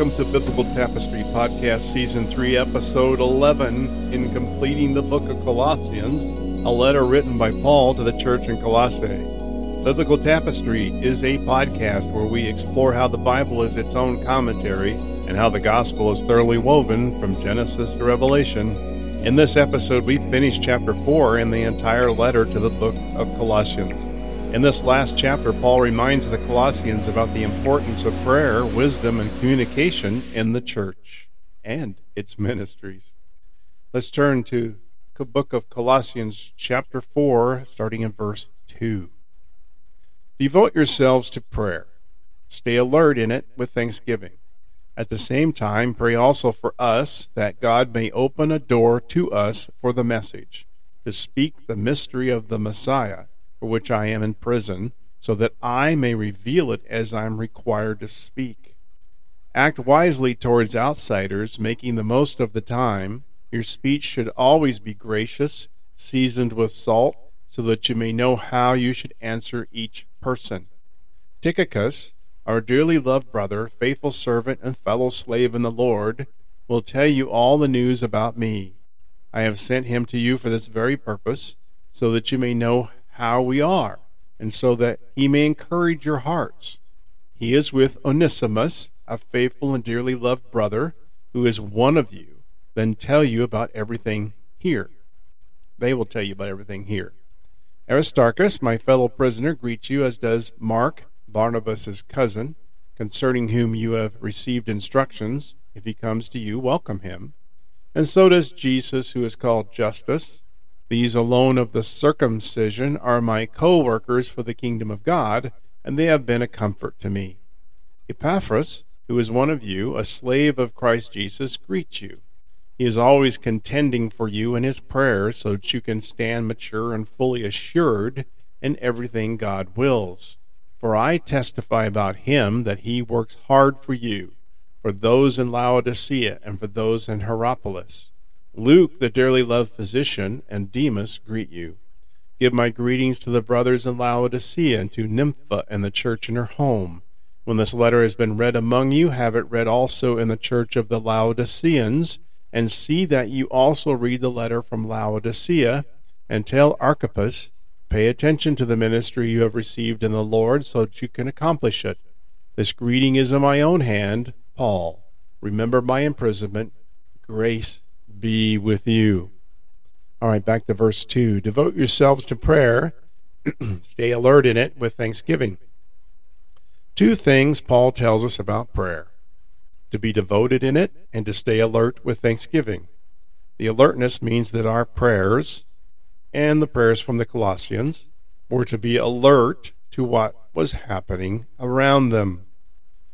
Welcome to Biblical Tapestry Podcast, Season 3, Episode 11, in completing the book of Colossians, a letter written by Paul to the church in Colossae. Biblical Tapestry is a podcast where we explore how the Bible is its own commentary and how the gospel is thoroughly woven from Genesis to Revelation. In this episode, we finish chapter 4 in the entire letter to the book of Colossians. In this last chapter, Paul reminds the Colossians about the importance of prayer, wisdom, and communication in the church and its ministries. Let's turn to the book of Colossians, chapter 4, starting in verse 2. Devote yourselves to prayer. Stay alert in it with thanksgiving. At the same time, pray also for us that God may open a door to us for the message, to speak the mystery of the Messiah for which I am in prison, so that I may reveal it as I am required to speak. Act wisely towards outsiders, making the most of the time. Your speech should always be gracious, seasoned with salt, so that you may know how you should answer each person. Tychicus, our dearly loved brother, faithful servant, and fellow slave in the Lord, will tell you all the news about me. I have sent him to you for this very purpose, so that you may know how we are, and so that he may encourage your hearts. He is with Onesimus, a faithful and dearly loved brother, who is one of you, then tell you about everything here. They will tell you about everything here. Aristarchus, my fellow prisoner, greets you, as does Mark, Barnabas's cousin, concerning whom you have received instructions. If he comes to you, welcome him. And so does Jesus, who is called Justus these alone of the circumcision are my co workers for the kingdom of God, and they have been a comfort to me. Epaphras, who is one of you, a slave of Christ Jesus, greets you. He is always contending for you in his prayers so that you can stand mature and fully assured in everything God wills. For I testify about him that he works hard for you, for those in Laodicea and for those in Hierapolis. Luke, the dearly loved physician, and Demas greet you. Give my greetings to the brothers in Laodicea and to Nympha and the church in her home. When this letter has been read among you, have it read also in the church of the Laodiceans, and see that you also read the letter from Laodicea, and tell Archippus, pay attention to the ministry you have received in the Lord so that you can accomplish it. This greeting is in my own hand, Paul. Remember my imprisonment. Grace be with you. All right, back to verse 2. Devote yourselves to prayer. Stay alert in it with thanksgiving. Two things Paul tells us about prayer to be devoted in it and to stay alert with thanksgiving. The alertness means that our prayers and the prayers from the Colossians were to be alert to what was happening around them.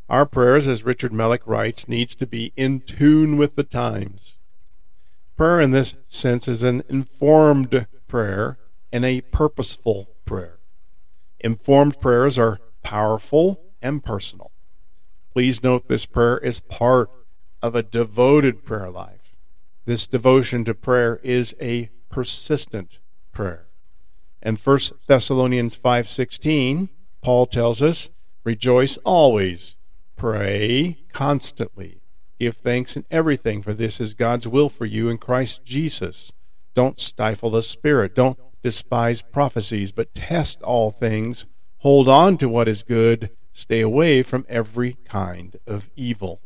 Our prayers, as Richard Melick writes, needs to be in tune with the times. Prayer in this sense is an informed prayer and a purposeful prayer. Informed prayers are powerful and personal. Please note this prayer is part of a devoted prayer life. This devotion to prayer is a persistent prayer. In 1 Thessalonians 5:16, Paul tells us, "Rejoice always, pray constantly, Give thanks in everything, for this is God's will for you in Christ Jesus. Don't stifle the Spirit. Don't despise prophecies, but test all things. Hold on to what is good. Stay away from every kind of evil.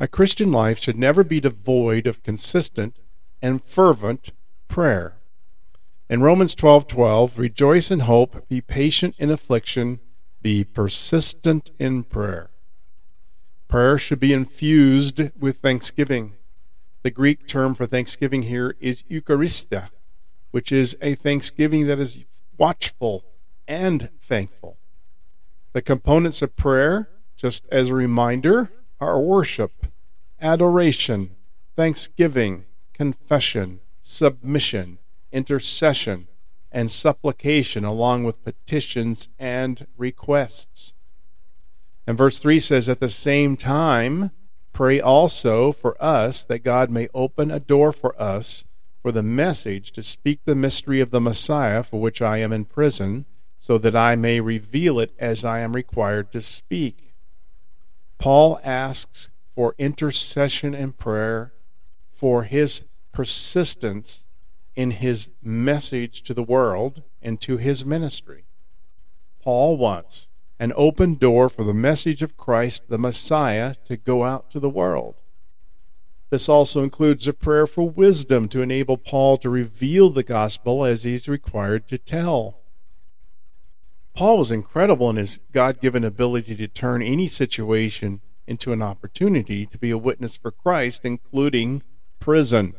A Christian life should never be devoid of consistent and fervent prayer. In Romans 12:12, rejoice in hope, be patient in affliction, be persistent in prayer. Prayer should be infused with thanksgiving. The Greek term for thanksgiving here is Eucharistia, which is a thanksgiving that is watchful and thankful. The components of prayer, just as a reminder, are worship, adoration, thanksgiving, confession, submission, intercession, and supplication, along with petitions and requests. And verse 3 says, At the same time, pray also for us that God may open a door for us for the message to speak the mystery of the Messiah for which I am in prison, so that I may reveal it as I am required to speak. Paul asks for intercession and prayer for his persistence in his message to the world and to his ministry. Paul wants an open door for the message of Christ, the Messiah, to go out to the world. This also includes a prayer for wisdom to enable Paul to reveal the gospel as he's required to tell. Paul was incredible in his God given ability to turn any situation into an opportunity to be a witness for Christ, including prison.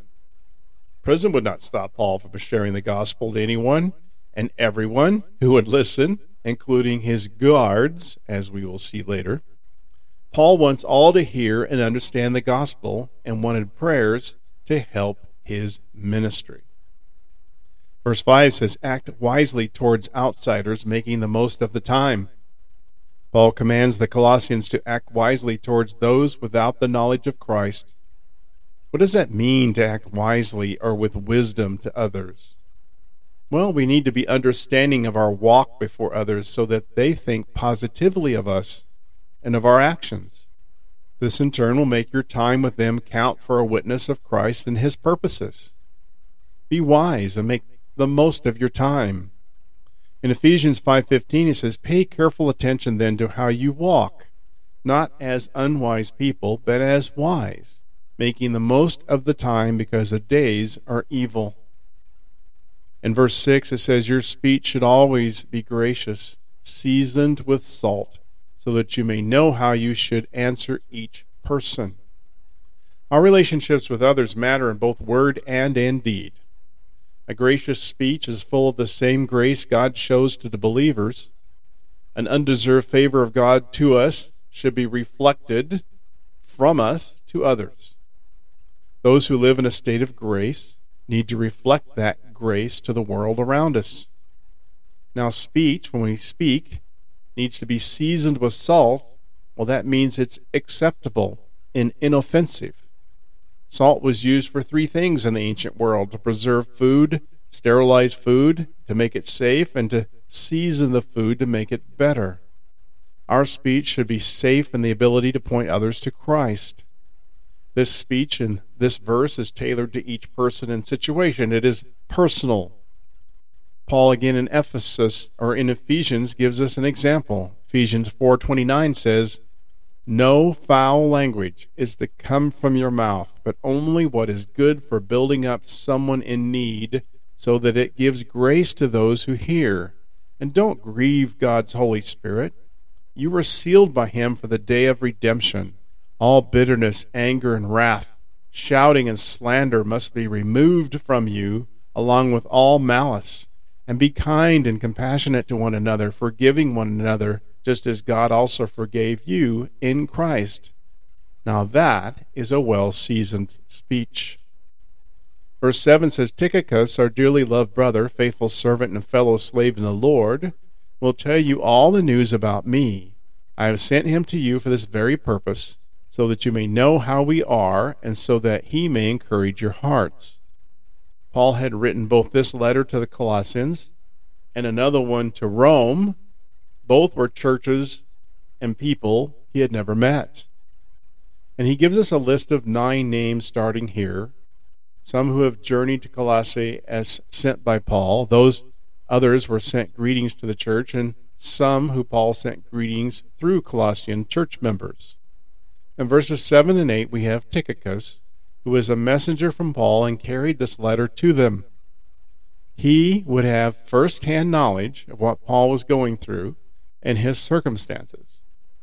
Prison would not stop Paul from sharing the gospel to anyone and everyone who would listen, including his guards, as we will see later. Paul wants all to hear and understand the gospel and wanted prayers to help his ministry. Verse 5 says, Act wisely towards outsiders, making the most of the time. Paul commands the Colossians to act wisely towards those without the knowledge of Christ. What does that mean to act wisely or with wisdom to others? Well, we need to be understanding of our walk before others so that they think positively of us and of our actions. This in turn will make your time with them count for a witness of Christ and his purposes. Be wise and make the most of your time. In Ephesians 5:15 it says, "Pay careful attention then to how you walk, not as unwise people, but as wise, making the most of the time because the days are evil." In verse 6 it says, "Your speech should always be gracious, seasoned with salt, so that you may know how you should answer each person." Our relationships with others matter in both word and in deed. A gracious speech is full of the same grace God shows to the believers. An undeserved favor of God to us should be reflected from us to others. Those who live in a state of grace need to reflect that grace to the world around us. Now, speech, when we speak, needs to be seasoned with salt. Well, that means it's acceptable and inoffensive. Salt was used for three things in the ancient world to preserve food, sterilize food, to make it safe, and to season the food to make it better. Our speech should be safe in the ability to point others to Christ. This speech in this verse is tailored to each person and situation. It is personal. Paul again in Ephesus or in Ephesians gives us an example. Ephesians 4:29 says, no foul language is to come from your mouth, but only what is good for building up someone in need, so that it gives grace to those who hear. And don't grieve God's Holy Spirit. You were sealed by Him for the day of redemption. All bitterness, anger, and wrath, shouting, and slander must be removed from you, along with all malice. And be kind and compassionate to one another, forgiving one another just as God also forgave you in Christ. Now that is a well seasoned speech. Verse 7 says, Tychicus, our dearly loved brother, faithful servant, and fellow slave in the Lord, will tell you all the news about me. I have sent him to you for this very purpose, so that you may know how we are, and so that he may encourage your hearts. Paul had written both this letter to the Colossians and another one to Rome both were churches and people he had never met. And he gives us a list of nine names starting here. Some who have journeyed to Colossae as sent by Paul. Those others were sent greetings to the church, and some who Paul sent greetings through Colossian church members. In verses 7 and 8, we have Tychicus, who was a messenger from Paul and carried this letter to them. He would have first hand knowledge of what Paul was going through and his circumstances.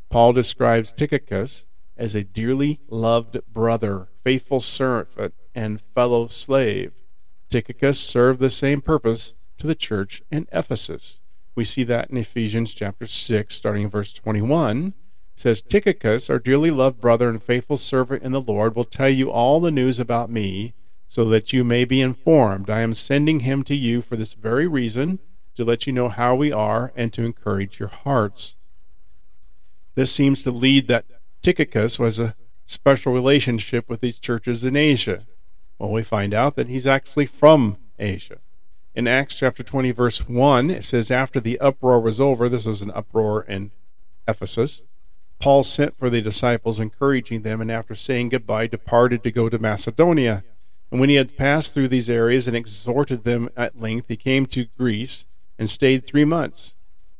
Paul describes Tychicus as a dearly loved brother, faithful servant, and fellow slave. Tychicus served the same purpose to the church in Ephesus. We see that in Ephesians chapter 6, starting in verse 21. Says, Tychicus, our dearly loved brother and faithful servant in the Lord, will tell you all the news about me, so that you may be informed. I am sending him to you for this very reason to let you know how we are and to encourage your hearts. This seems to lead that Tychicus was a special relationship with these churches in Asia. Well, we find out that he's actually from Asia. In Acts chapter 20, verse 1, it says, After the uproar was over, this was an uproar in Ephesus, Paul sent for the disciples, encouraging them, and after saying goodbye, departed to go to Macedonia. And when he had passed through these areas and exhorted them at length, he came to Greece and stayed three months.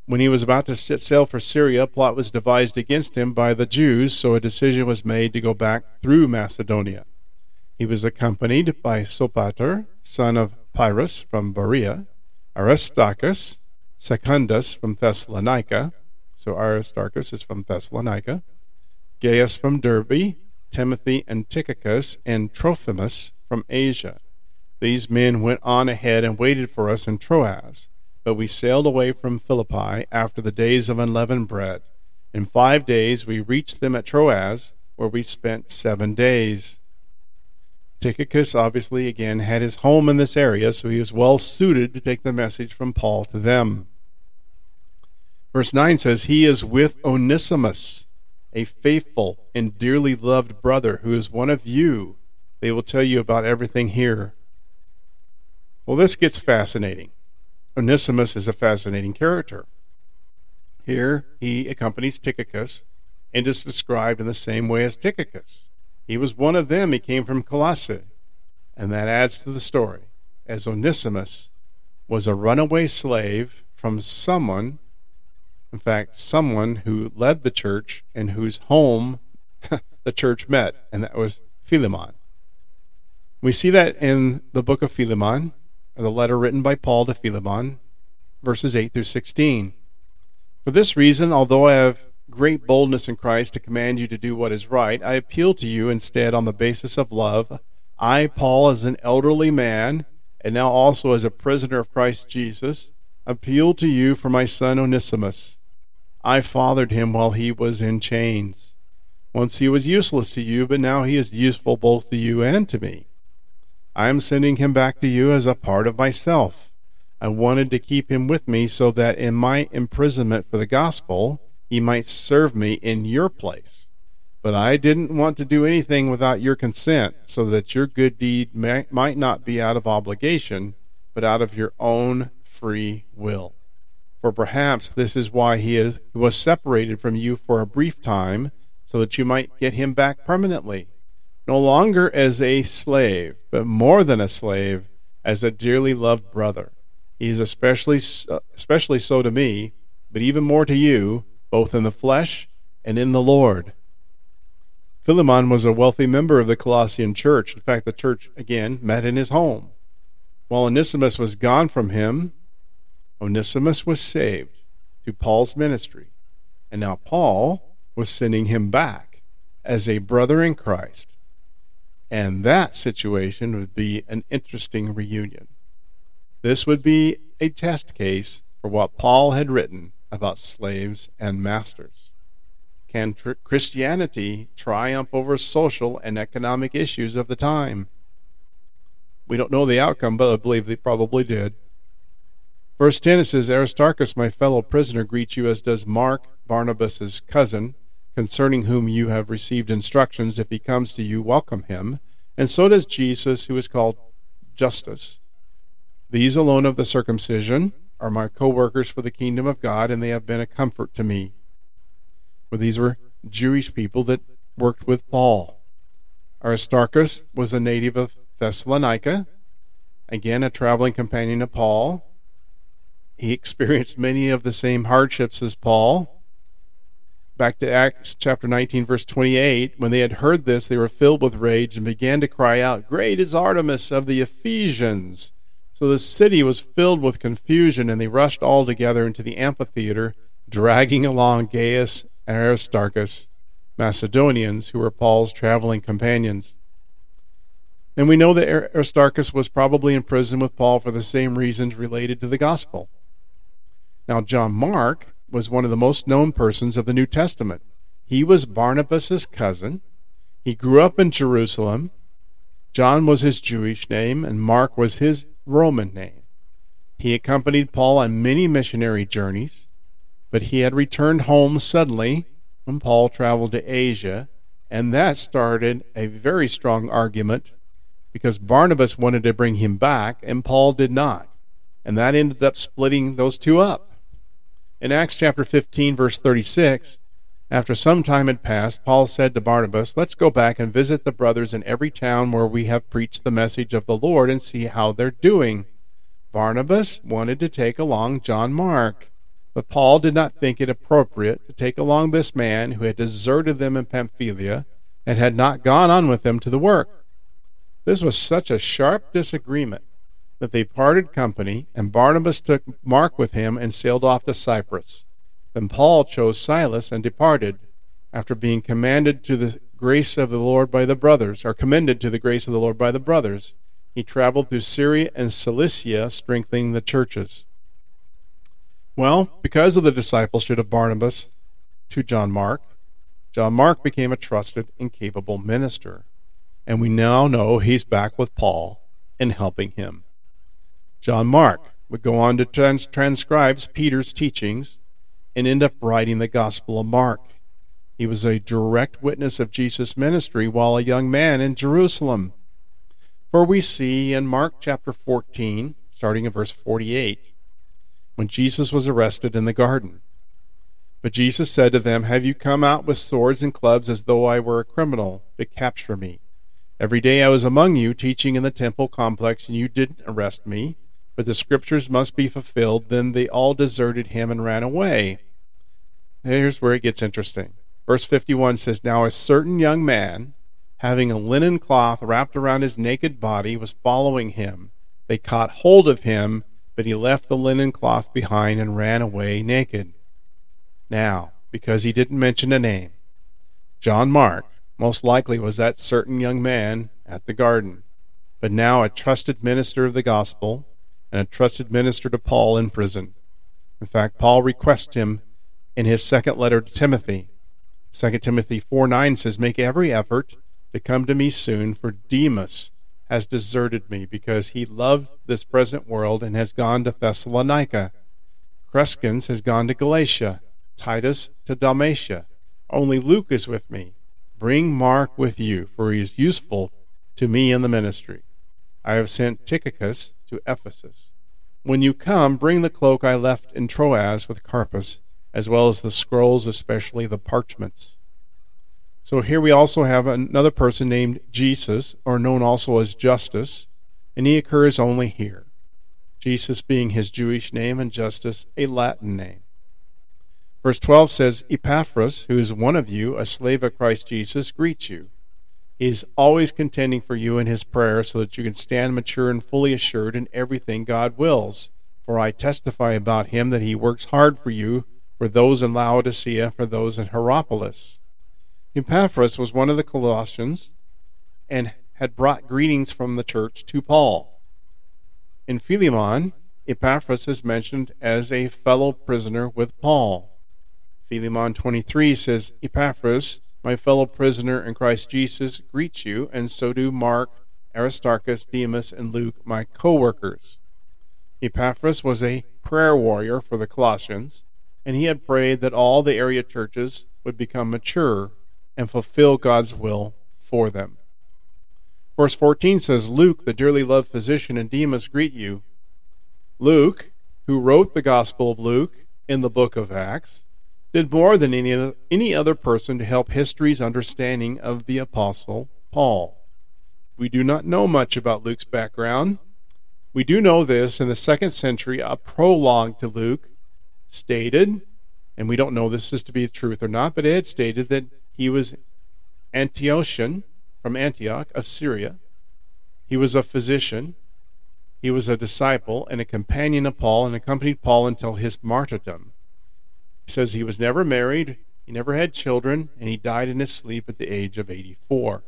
When he was about to set sail for Syria, a plot was devised against him by the Jews, so a decision was made to go back through Macedonia. He was accompanied by Sopater, son of Pyrrhus from Berea, Aristarchus, Secundus from Thessalonica, so Aristarchus is from Thessalonica, Gaius from Derbe, Timothy and Tychicus, and Trophimus from Asia. These men went on ahead and waited for us in Troas. But we sailed away from Philippi after the days of unleavened bread. In five days we reached them at Troas, where we spent seven days. Tychicus obviously again had his home in this area, so he was well suited to take the message from Paul to them. Verse 9 says, He is with Onesimus, a faithful and dearly loved brother who is one of you. They will tell you about everything here. Well, this gets fascinating. Onesimus is a fascinating character. Here he accompanies Tychicus and is described in the same way as Tychicus. He was one of them. He came from Colossae. And that adds to the story, as Onesimus was a runaway slave from someone, in fact, someone who led the church and whose home the church met, and that was Philemon. We see that in the book of Philemon, the letter written by Paul to Philemon, verses 8 through 16. For this reason, although I have great boldness in Christ to command you to do what is right, I appeal to you instead on the basis of love. I, Paul, as an elderly man, and now also as a prisoner of Christ Jesus, appeal to you for my son Onesimus. I fathered him while he was in chains. Once he was useless to you, but now he is useful both to you and to me. I am sending him back to you as a part of myself. I wanted to keep him with me so that in my imprisonment for the gospel, he might serve me in your place. But I didn't want to do anything without your consent, so that your good deed may, might not be out of obligation, but out of your own free will. For perhaps this is why he is, was separated from you for a brief time, so that you might get him back permanently no longer as a slave, but more than a slave, as a dearly loved brother. He is especially, especially so to me, but even more to you, both in the flesh and in the Lord. Philemon was a wealthy member of the Colossian church. In fact, the church, again, met in his home. While Onesimus was gone from him, Onesimus was saved through Paul's ministry. And now Paul was sending him back as a brother in Christ and that situation would be an interesting reunion. This would be a test case for what Paul had written about slaves and masters. Can tr- Christianity triumph over social and economic issues of the time? We don't know the outcome, but I believe they probably did. Verse 10 says, Aristarchus, my fellow prisoner, greets you, as does Mark, Barnabas's cousin concerning whom you have received instructions. If he comes to you, welcome him. And so does Jesus, who is called Justus. These alone of the circumcision are my co workers for the kingdom of God, and they have been a comfort to me. For these were Jewish people that worked with Paul. Aristarchus was a native of Thessalonica, again, a traveling companion of Paul. He experienced many of the same hardships as Paul back to Acts chapter 19, verse 28. When they had heard this, they were filled with rage and began to cry out, Great is Artemis of the Ephesians! So the city was filled with confusion, and they rushed all together into the amphitheater, dragging along Gaius and Aristarchus, Macedonians, who were Paul's traveling companions. And we know that Aristarchus was probably in prison with Paul for the same reasons related to the gospel. Now, John Mark was one of the most known persons of the New Testament. He was Barnabas's cousin. He grew up in Jerusalem. John was his Jewish name, and Mark was his Roman name. He accompanied Paul on many missionary journeys, but he had returned home suddenly when Paul traveled to Asia, and that started a very strong argument because Barnabas wanted to bring him back and Paul did not. And that ended up splitting those two up. In Acts chapter 15, verse 36, After some time had passed, Paul said to Barnabas, Let's go back and visit the brothers in every town where we have preached the message of the Lord and see how they're doing. Barnabas wanted to take along John Mark, but Paul did not think it appropriate to take along this man who had deserted them in Pamphylia and had not gone on with them to the work. This was such a sharp disagreement that they parted company, and Barnabas took Mark with him and sailed off to Cyprus. Then Paul chose Silas and departed, after being commanded to the grace of the Lord by the brothers, or commended to the grace of the Lord by the brothers. He traveled through Syria and Cilicia, strengthening the churches. Well, because of the discipleship of Barnabas to John Mark, John Mark became a trusted and capable minister. And we now know he's back with Paul and helping him. John Mark would go on to trans- transcribe Peter's teachings and end up writing the Gospel of Mark. He was a direct witness of Jesus' ministry while a young man in Jerusalem. For we see in Mark chapter 14, starting in verse 48, when Jesus was arrested in the garden. But Jesus said to them, Have you come out with swords and clubs as though I were a criminal to capture me? Every day I was among you, teaching in the temple complex, and you didn't arrest me but the scriptures must be fulfilled. Then they all deserted him and ran away. Here's where it gets interesting. Verse 51 says, Now a certain young man, having a linen cloth wrapped around his naked body, was following him. They caught hold of him, but he left the linen cloth behind and ran away naked. Now, because he didn't mention a name, John Mark most likely was that certain young man at the garden, but now a trusted minister of the gospel and a trusted minister to Paul in prison. In fact, Paul requests him in his second letter to Timothy. 2 Timothy 4 9 says, Make every effort to come to me soon, for Demas has deserted me because he loved this present world and has gone to Thessalonica. Crescens has gone to Galatia, Titus to Dalmatia. Only Luke is with me. Bring Mark with you, for he is useful to me in the ministry. I have sent Tychicus to Ephesus. When you come, bring the cloak I left in Troas with Carpus, as well as the scrolls, especially the parchments. So here we also have another person named Jesus, or known also as Justus, and he occurs only here. Jesus being his Jewish name and Justus a Latin name. Verse 12 says, Epaphras, who is one of you, a slave of Christ Jesus, greets you is always contending for you in his prayer so that you can stand mature and fully assured in everything God wills. For I testify about him that he works hard for you, for those in Laodicea, for those in Hierapolis. Epaphras was one of the Colossians and had brought greetings from the church to Paul. In Philemon, Epaphras is mentioned as a fellow prisoner with Paul. Philemon 23 says, Epaphras, my fellow prisoner in Christ Jesus, greets you, and so do Mark, Aristarchus, Demas, and Luke, my co workers. Epaphras was a prayer warrior for the Colossians, and he had prayed that all the area churches would become mature and fulfill God's will for them. Verse 14 says, Luke, the dearly loved physician, and Demas greet you. Luke, who wrote the Gospel of Luke in the book of Acts, did more than any, any other person to help history's understanding of the Apostle Paul. We do not know much about Luke's background. We do know this in the second century, a prologue to Luke stated, and we don't know this is to be the truth or not, but it stated that he was Antiochian from Antioch of Syria. He was a physician. He was a disciple and a companion of Paul and accompanied Paul until his martyrdom. He says he was never married, he never had children, and he died in his sleep at the age of 84.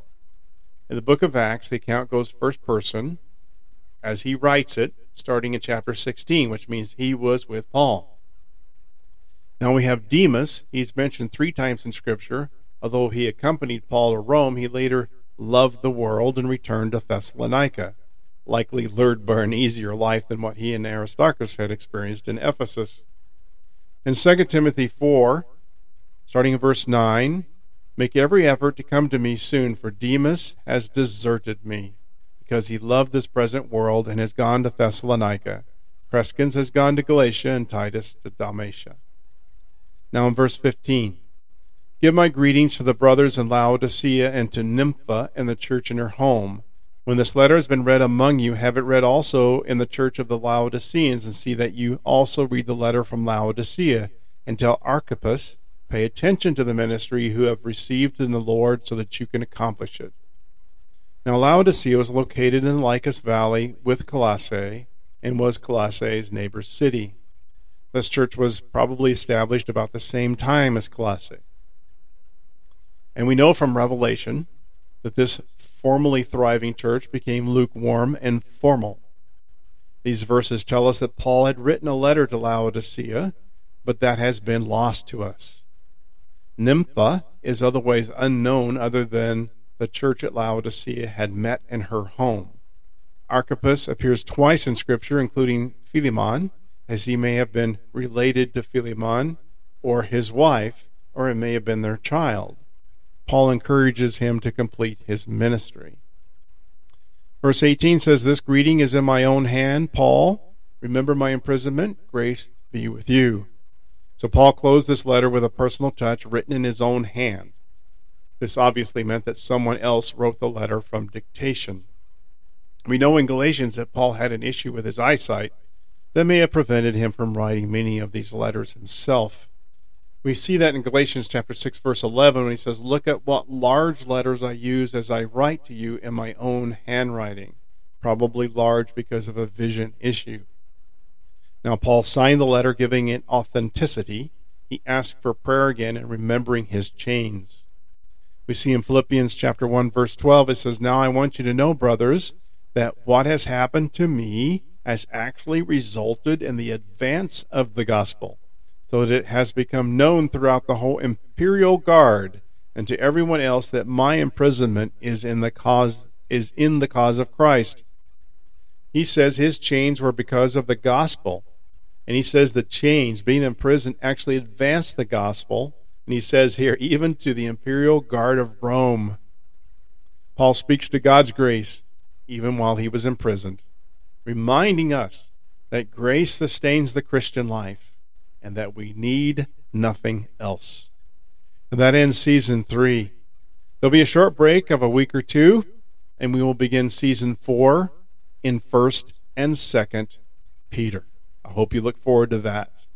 In the book of Acts, the account goes first person as he writes it, starting in chapter 16, which means he was with Paul. Now we have Demas. He's mentioned three times in Scripture. Although he accompanied Paul to Rome, he later loved the world and returned to Thessalonica, likely lured by an easier life than what he and Aristarchus had experienced in Ephesus. In 2 Timothy 4, starting in verse 9, make every effort to come to me soon, for Demas has deserted me, because he loved this present world and has gone to Thessalonica. Crescens has gone to Galatia, and Titus to Dalmatia. Now in verse 15, Give my greetings to the brothers in Laodicea and to Nympha and the church in her home. When this letter has been read among you, have it read also in the church of the Laodiceans, and see that you also read the letter from Laodicea. And tell Archippus, pay attention to the ministry you have received in the Lord so that you can accomplish it. Now, Laodicea was located in the Lycus Valley with Colossae and was Colossae's neighbor city. This church was probably established about the same time as Colossae. And we know from Revelation that this formerly thriving church became lukewarm and formal. These verses tell us that Paul had written a letter to Laodicea, but that has been lost to us. Nympha is otherwise unknown other than the church at Laodicea had met in her home. Archippus appears twice in Scripture, including Philemon, as he may have been related to Philemon or his wife, or it may have been their child. Paul encourages him to complete his ministry. Verse 18 says, This greeting is in my own hand. Paul, remember my imprisonment. Grace be with you. So Paul closed this letter with a personal touch written in his own hand. This obviously meant that someone else wrote the letter from dictation. We know in Galatians that Paul had an issue with his eyesight that may have prevented him from writing many of these letters himself. We see that in Galatians chapter 6 verse 11 when he says, "Look at what large letters I use as I write to you in my own handwriting." Probably large because of a vision issue. Now Paul signed the letter giving it authenticity. He asked for prayer again and remembering his chains. We see in Philippians chapter 1 verse 12 it says, "Now I want you to know, brothers, that what has happened to me has actually resulted in the advance of the gospel." So that it has become known throughout the whole imperial guard and to everyone else that my imprisonment is in the cause is in the cause of Christ. He says his chains were because of the gospel. And he says the chains, being in prison, actually advanced the gospel. And he says here, even to the imperial guard of Rome. Paul speaks to God's grace even while he was imprisoned, reminding us that grace sustains the Christian life and that we need nothing else. And that ends season three. There'll be a short break of a week or two, and we will begin season four in first and second Peter. I hope you look forward to that.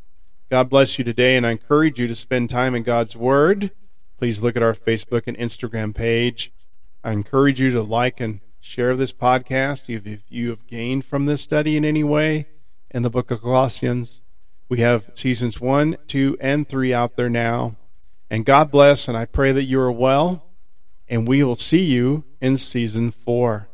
God bless you today, and I encourage you to spend time in God's Word. Please look at our Facebook and Instagram page. I encourage you to like and share this podcast if you have gained from this study in any way in the book of Colossians. We have seasons one, two, and three out there now. And God bless, and I pray that you are well. And we will see you in season four.